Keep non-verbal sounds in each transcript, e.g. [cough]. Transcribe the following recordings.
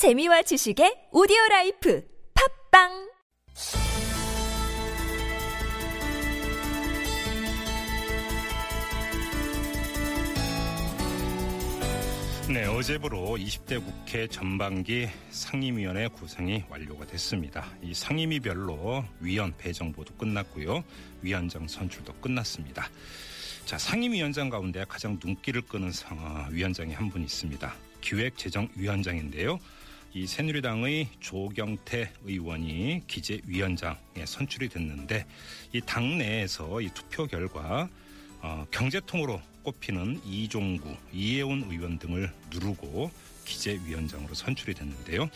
재미와 지식의 오디오 라이프 팝빵 네, 어제부로 20대 국회 전반기 상임위원회 구성이 완료가 됐습니다. 이 상임위별로 위원 배정도 끝났고요. 위원장 선출도 끝났습니다. 자, 상임위원장 가운데 가장 눈길을 끄는 위원장이 한 분 있습니다. 기획재정위원장인데요. 이 새누리당의 조경태 의원이 기재위원장에 선출이 됐는데 이 당내에서 이 투표 결과 어, 경제통으로 꼽히는 이종구, 이혜원 의원 등을 누르고 기재위원장으로 선출이 됐는데요.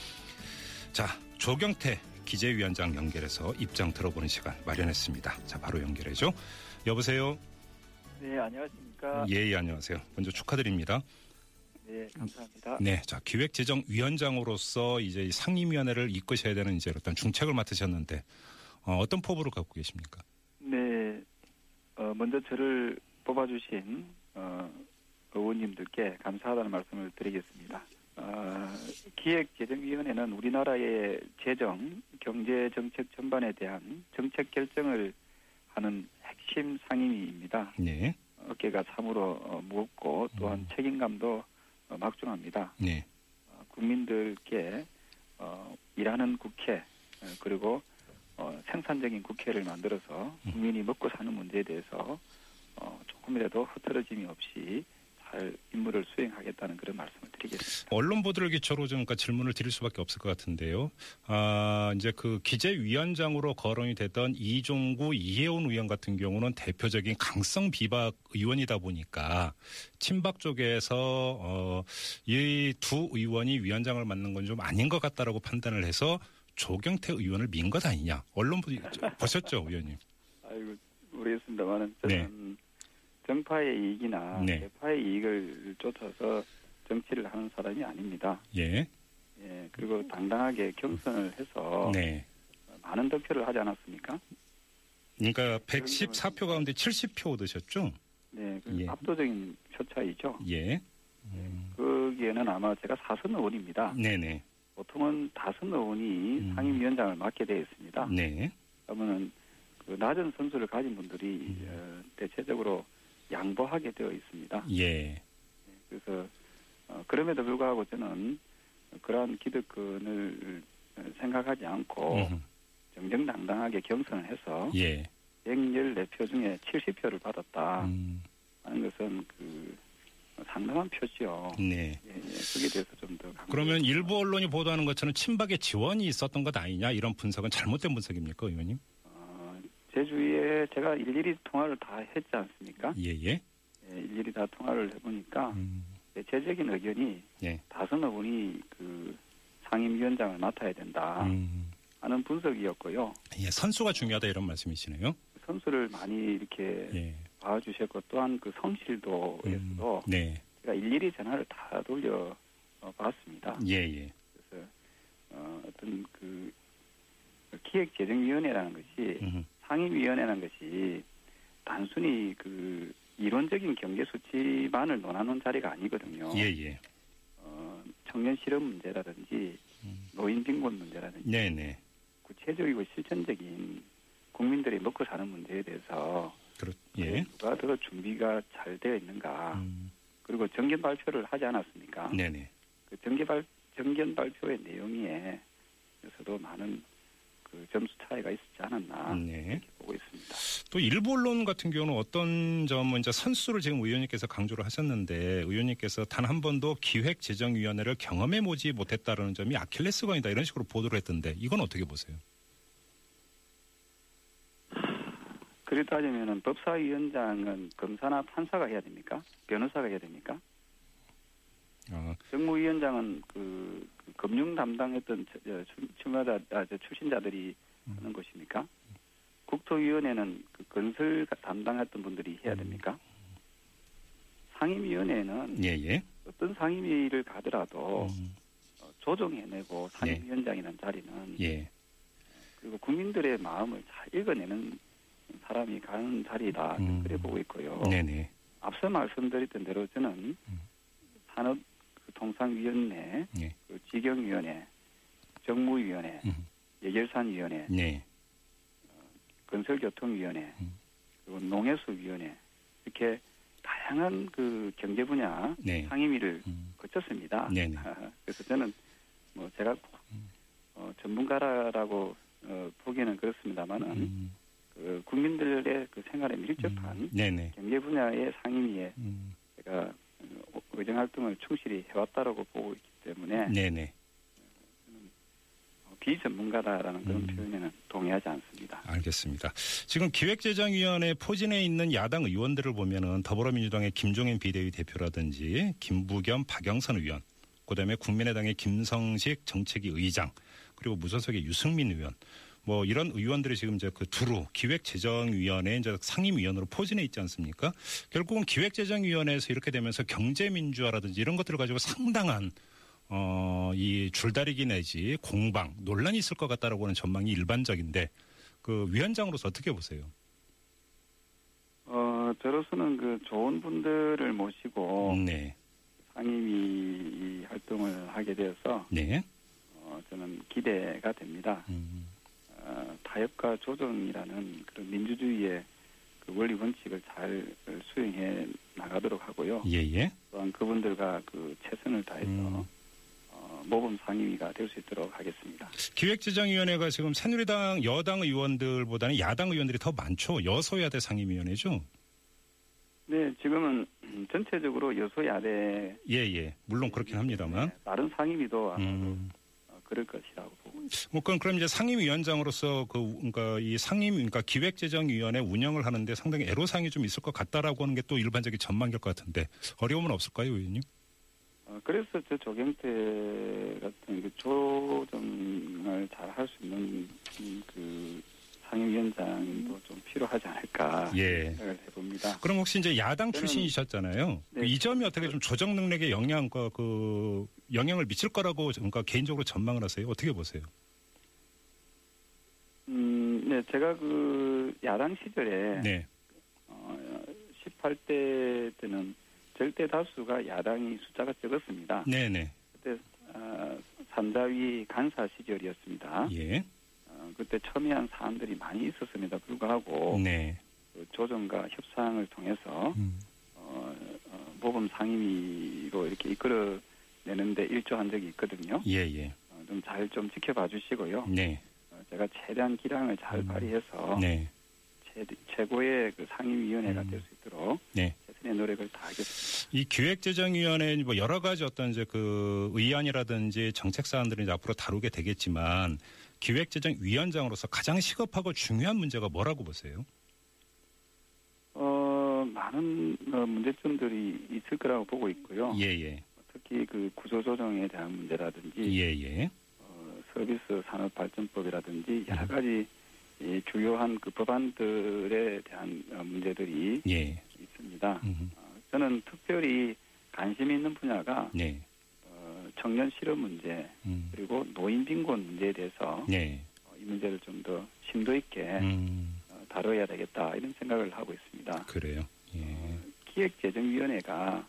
자, 조경태 기재위원장 연결해서 입장 들어보는 시간 마련했습니다. 자, 바로 연결해죠. 여보세요. 네, 안녕하십니까. 예, 예, 안녕하세요. 먼저 축하드립니다. 네, 감사합니다. 네, 자 기획재정위원장으로서 이제 이 상임위원회를 이끄셔야 되는 이제 어떤 중책을 맡으셨는데 어, 어떤 포부를 갖고 계십니까? 네, 어, 먼저 저를 뽑아주신 어, 의원님들께 감사하다는 말씀을 드리겠습니다. 어, 기획재정위원회는 우리나라의 재정, 경제 정책 전반에 대한 정책 결정을 하는 핵심 상임위입니다. 네, 어깨가 참으로 어, 무겁고 또한 음. 책임감도 어, 막중합니다. 네, 어, 국민들께 어, 일하는 국회 어, 그리고 어, 생산적인 국회를 만들어서 음. 국민이 먹고 사는 문제에 대해서 어, 조금이라도 흐트러짐이 없이 잘 임무를 수행하겠다는 그런 말씀을 드리겠습니다. 언론 보도를 기초로 좀 그러니까 질문을 드릴 수밖에 없을 것 같은데요. 아, 이제 그 기재위원장으로 거론이 되던 이종구, 이혜원 의원 같은 경우는 대표적인 강성 비박 의원이다 보니까 친박 쪽에서 어, 이 두 의원이 위원장을 맡는 건 좀 아닌 것 같다라고 판단을 해서 조경태 의원을 민 것 아니냐. 언론 보, 보셨죠, 의원님? 아이고 모르겠습니다만은 저는 정파의 이익이나 네. 개파의 이익을 쫓아서 정치를 하는 사람이 아닙니다. 예. 예, 그리고 당당하게 경선을 해서 네. 많은 득표를 하지 않았습니까? 그러니까 114표 가운데 70표 얻으셨죠? 네, 그 예. 압도적인 표 차이죠. 예. 거기에는 아마 제가 사선 의원입니다. 네네. 보통은 다선 의원이 음. 상임위원장을 맡게 되어 있습니다. 네. 그러면은 그 낮은 선수를 가진 분들이 음. 어, 대체적으로 양보하게 되어 있습니다. 예. 그래서 어, 그럼에도 불구하고 저는 그러한 기득권을 생각하지 않고 음흠. 정정당당하게 경선을 해서 예. 114표 중에 70표를 받았다 음, 하는 것은 그 상당한 표지요. 네. 예, 예. 거기에 대해서 좀 더 그러면 일부 언론이 보도하는 것처럼 친박의 지원이 있었던 것 아니냐 이런 분석은 잘못된 분석입니까, 의원님? 어, 제 주위에 제가 일일이 통화를 다 했지 않습니까? 예, 예. 예, 일일이 다 통화를 해보니까 음, 대체적인 의견이 예. 다선 의원이 그 상임위원장을 맡아야 된다 음, 하는 분석이었고요. 예, 선수가 중요하다 이런 말씀이시네요. 선수를 많이 이렇게 예. 봐주셨고 또한 그 성실도에서도 음, 네. 제가 일일이 전화를 다 돌려 어, 봤습니다. 예, 예. 그래서 어, 어떤 그 기획재정위원회라는 것이 음, 상임위원회라는 것이 단순히 그 이론적인 경제 수치만을 논하는 자리가 아니거든요. 예, 예. 어, 청년 실업 문제라든지 음. 노인 빈곤 문제라든지 네, 네. 구체적이고 실천적인 국민들이 먹고 사는 문제에 대해서 그렇, 예. 누가 더 준비가 잘 되어 있는가 음, 그리고 정견 발표를 하지 않았습니까? 네, 네. 그 정견 발 정견 발표의 내용에 서도 많은 그 점수 차이가 있었지 않았나 네. 보고 있습니다. 또 일부 언론 같은 경우는 어떤 점은 이제 선수를 지금 의원님께서 강조를 하셨는데 의원님께서 단 한 번도 기획재정위원회를 경험해 보지 못했다는 점이 아킬레스건이다 이런 식으로 보도를 했던데 이건 어떻게 보세요? 그렇 따지면은 법사위원장은 검사나 판사가 해야 됩니까? 변호사가 해야 됩니까? 아, 정무위원장은 그, 그 금융 담당했던 출- 출마자 아, 저 출신자들이 음. 하는 것입니까? 국토위원회는 그 건설 담당했던 분들이 해야 음. 됩니까? 상임위원회는 예, 예. 어떤 상임위를 가더라도 음, 어, 조정해내고 상임위원장이라는 자리는 예. 그리고 국민들의 마음을 잘 읽어내는 사람이 가는 자리다 음. 그래 보고 있고요. 네네. 앞서 말씀드렸던 대로 저는 음. 산업 그 통상위원회, 예. 그 지경위원회, 정무위원회, 음. 예결산위원회, 네. 건설교통위원회, 음. 그리고 농해수위원회 이렇게 다양한 그 경제 분야 네. 상임위를 음. 거쳤습니다. 네네. [laughs] 그래서 저는 뭐 제가 어, 전문가라고 어, 보기에는 그렇습니다만은 음. 그 국민들의 그 생활에 밀접한 음. 네네. 경제 분야의 상임위에 음. 어, 의정 활동을 충실히 해왔다라고 보고 있기 때문에 네네. 어, 비전문가다라는 그런 음. 표현에는 동의하지 않습니다. 알겠습니다. 지금 기획재정위원회 포진해 있는 야당 의원들을 보면은 더불어민주당의 김종인 비대위 대표라든지 김부겸 박영선 의원, 그다음에 국민의당의 김성식 정책위 의장, 그리고 무소속의 유승민 의원, 뭐 이런 의원들이 지금 이제 그 두루 기획재정위원회 이제 상임위원으로 포진해 있지 않습니까? 결국은 기획재정위원회에서 이렇게 되면서 경제민주화라든지 이런 것들을 가지고 상당한 어, 이 줄다리기 내지 공방, 논란이 있을 것 같다라고 하는 전망이 일반적인데 그 위원장으로서 어떻게 보세요? 어, 저로서는 그 좋은 분들을 모시고 네. 상임위 활동을 하게 되어서 네. 어, 저는 기대가 됩니다. 음, 어, 타협과 조정이라는 그런 민주주의의 그 원리 원칙을 잘 수행해 나가도록 하고요. 예, 예. 또한 그분들과 그 최선을 다해서 음. 어, 모범 상임위가 될 수 있도록 하겠습니다. 기획재정위원회가 지금 새누리당 여당 의원들보다는 야당 의원들이 더 많죠. 여소야대 상임위원회죠. 네, 지금은 음, 전체적으로 여소야대 예, 예. 물론 그렇긴 합니다만. 네, 다른 상임위도 아마도 음. 어, 그럴 것이라고 그럼 그럼 이제 상임위원장으로서 그 그러니까 이 상임 그러니까 기획재정위원회 운영을 하는데 상당히 애로사항이 좀 있을 것 같다라고 하는 게 또 일반적인 전망일 것 같은데 어려움은 없을까요, 의원님? 어, 그래서 저 조경태 같은 그 조정을 잘 할 수 있는 음, 그 상임위원장도 좀 필요하지 않을까 예. 생각을 해봅니다. 그럼 혹시 이제 야당 출신이셨잖아요. 네. 그 이 점이 어떻게 좀 조정 능력에 영향과 그 영향을 미칠 거라고 그러니까 개인적으로 전망을 하세요. 어떻게 보세요? 음, 네, 제가 그 야당 시절에 네. 어, 18대 때는 절대 다수가 야당이 숫자가 적었습니다. 네, 네. 그때 어, 산자위 간사 시절이었습니다. 예. 어, 그때 첨예한 사안들이 많이 있었음에도 불구하고 네. 그 조정과 협상을 통해서 음. 어, 어, 모범 상임위로 이렇게 이끌어 내는데 일조한 적이 있거든요. 예, 예. 어, 좀잘좀 지켜봐 주시고요. 네. 어, 제가 최대한 기량을 잘 음. 발휘해서 네. 최, 최고의 그 상임위원회가 음. 될수 있도록 네. 최선의 노력을 다하겠습니다. 이 기획재정위원회 뭐 여러 가지 어떤 이제 그 의안이라든지 정책 사안들을 앞으로 다루게 되겠지만 기획재정위원장으로서 가장 시급하고 중요한 문제가 뭐라고 보세요? 어, 많은 어, 문제점들이 있을 거라고 보고 있고요. 예, 예. 특히 그 구조조정에 대한 문제라든지 예, 예. 어, 서비스 산업 발전법이라든지 여러 음. 가지 이 주요한 그 법안들에 대한 어, 문제들이 예. 있습니다. 음. 어, 저는 특별히 관심 있는 분야가 네. 어, 청년 실업 문제 음. 그리고 노인 빈곤 문제에 대해서 네. 어, 이 문제를 좀 더 심도 있게 음. 어, 다뤄야 되겠다 이런 생각을 하고 있습니다. 그래요. 예. 기획재정위원회가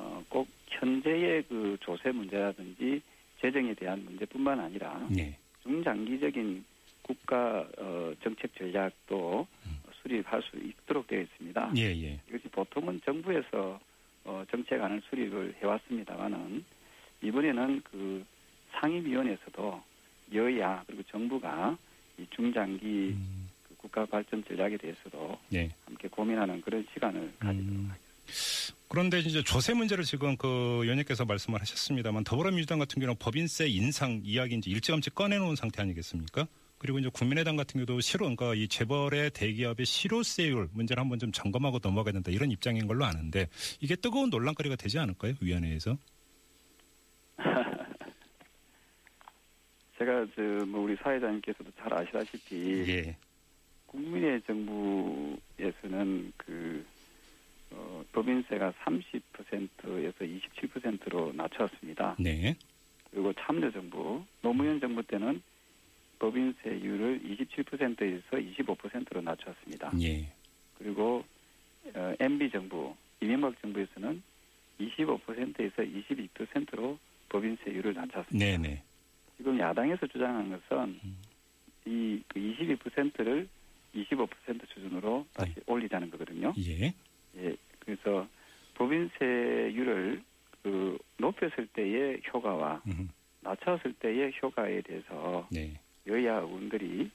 어, 꼭 현재의 그 조세 문제라든지 재정에 대한 문제뿐만 아니라 네. 중장기적인 국가 어, 정책 전략도 음. 수립할 수 있도록 되어 있습니다. 예, 예. 이것이 보통은 정부에서 어, 정책안을 수립을 해왔습니다만은 이번에는 그 상임위원회에서도 여야 그리고 정부가 이 중장기 음. 그 국가 발전 전략에 대해서도 네. 함께 고민하는 그런 시간을 가지도록 음. 하겠습니다. 그런데 이제 조세 문제를 지금 그 의원님께서 말씀을 하셨습니다만 더불어민주당 같은 경우는 법인세 인상 이야기 이제 일찌감치 꺼내놓은 상태 아니겠습니까? 그리고 이제 국민의당 같은 경우도 실효, 그러니까 이 재벌의 대기업의 실효세율 문제를 한번 좀 점검하고 넘어가야 된다 이런 입장인 걸로 아는데 이게 뜨거운 논란거리가 되지 않을까요? 위원회에서? [laughs] 제가 저뭐 우리 사회자님께서도 잘 아시다시피 예. 국민의 정부에서는 그 어, 법인세가 30%에서 27%로 낮췄습니다. 네. 그리고 참여정부, 노무현 정부 때는 법인세율을 27%에서 25%로 낮췄습니다. 예. 그리고 어, MB 정부, 이명박 정부에서는 25%에서 22%로 법인세율을 낮췄습니다. 네네. 지금 야당에서 주장한 것은 음. 이그 22%를 25% 수준으로 다시 네. 올리자는 거거든요. 예. 예, 그래서 법인세율을 그 높였을 때의 효과와 음. 낮췄을 때의 효과에 대해서 네. 여야 의원들이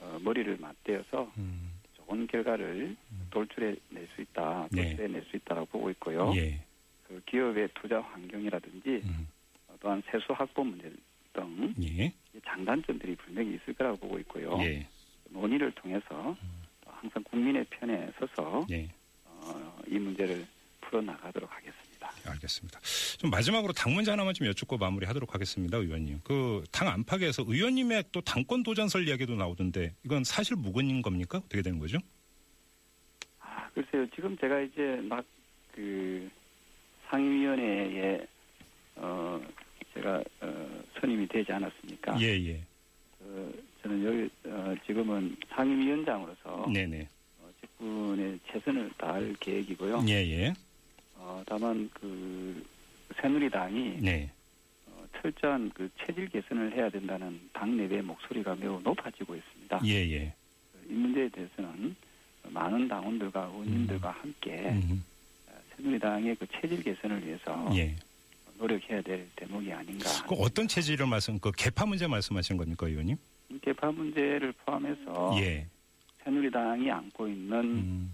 어, 머리를 맞대어서 음. 좋은 결과를 돌출해 낼 수 있다, 네. 돌출해 낼수 있다고 보고 있고요. 예. 그 기업의 투자 환경이라든지 음. 또한 세수 확보 문제 등 예. 장단점들이 분명히 있을 거라고 보고 있고요. 예. 논의를 통해서 항상 국민의 편에 서서 예. 어, 이 문제를 풀어 나가도록 하겠습니다. 알겠습니다. 좀 마지막으로 당 문제 하나만 좀 여쭙고 마무리하도록 하겠습니다, 의원님. 그 당 안팎에서 의원님의 또 당권 도전설 이야기도 나오던데 이건 사실 무근인 겁니까? 어떻게 되는 거죠? 아, 글쎄요. 지금 제가 이제 막 그 상임위원회에 어 제가 어 선임이 되지 않았습니까? 예, 예. 그 저는 여기 어 지금은 상임위원장으로서 네네. 최선을 다할 계획이고요. 예, 예. 어, 다만 그 새누리당이 네. 어, 철저한 그 체질 개선을 해야 된다는 당 내부의 목소리가 매우 높아지고 있습니다. 예, 예. 이 문제에 대해서는 많은 당원들과 의원님들과 함께 음. 새누리당의 그 체질 개선을 위해서 예. 노력해야 될 대목이 아닌가. 그 어떤 체질을 말씀, 그 개파 문제 말씀하시는 겁니까, 의원님? 개파 문제를 포함해서 예. 새누리당이 안고 있는 음.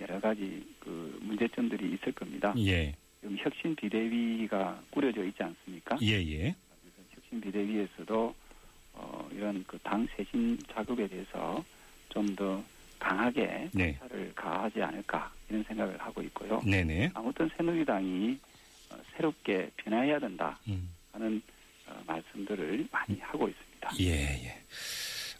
어, 여러 가지 그 문제점들이 있을 겁니다. 예. 지금 혁신 비대위가 꾸려져 있지 않습니까? 예, 예. 그래서 혁신 비대위에서도 어, 이런 그 당 쇄신 작업에 대해서 좀 더 강하게 네. 관찰을 가하지 않을까 이런 생각을 하고 있고요. 네네. 아무튼 새누리당이 어, 새롭게 변화해야 된다 음. 하는 어, 말씀들을 많이 하고 있습니다. 예, 예.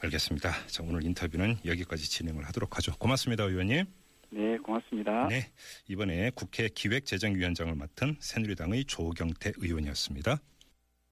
알겠습니다. 자, 오늘 인터뷰는 여기까지 진행을 하도록 하죠. 고맙습니다, 의원님. 네, 고맙습니다. 네. 이번에 국회 기획재정위원장을 맡은 새누리당의 조경태 의원이었습니다.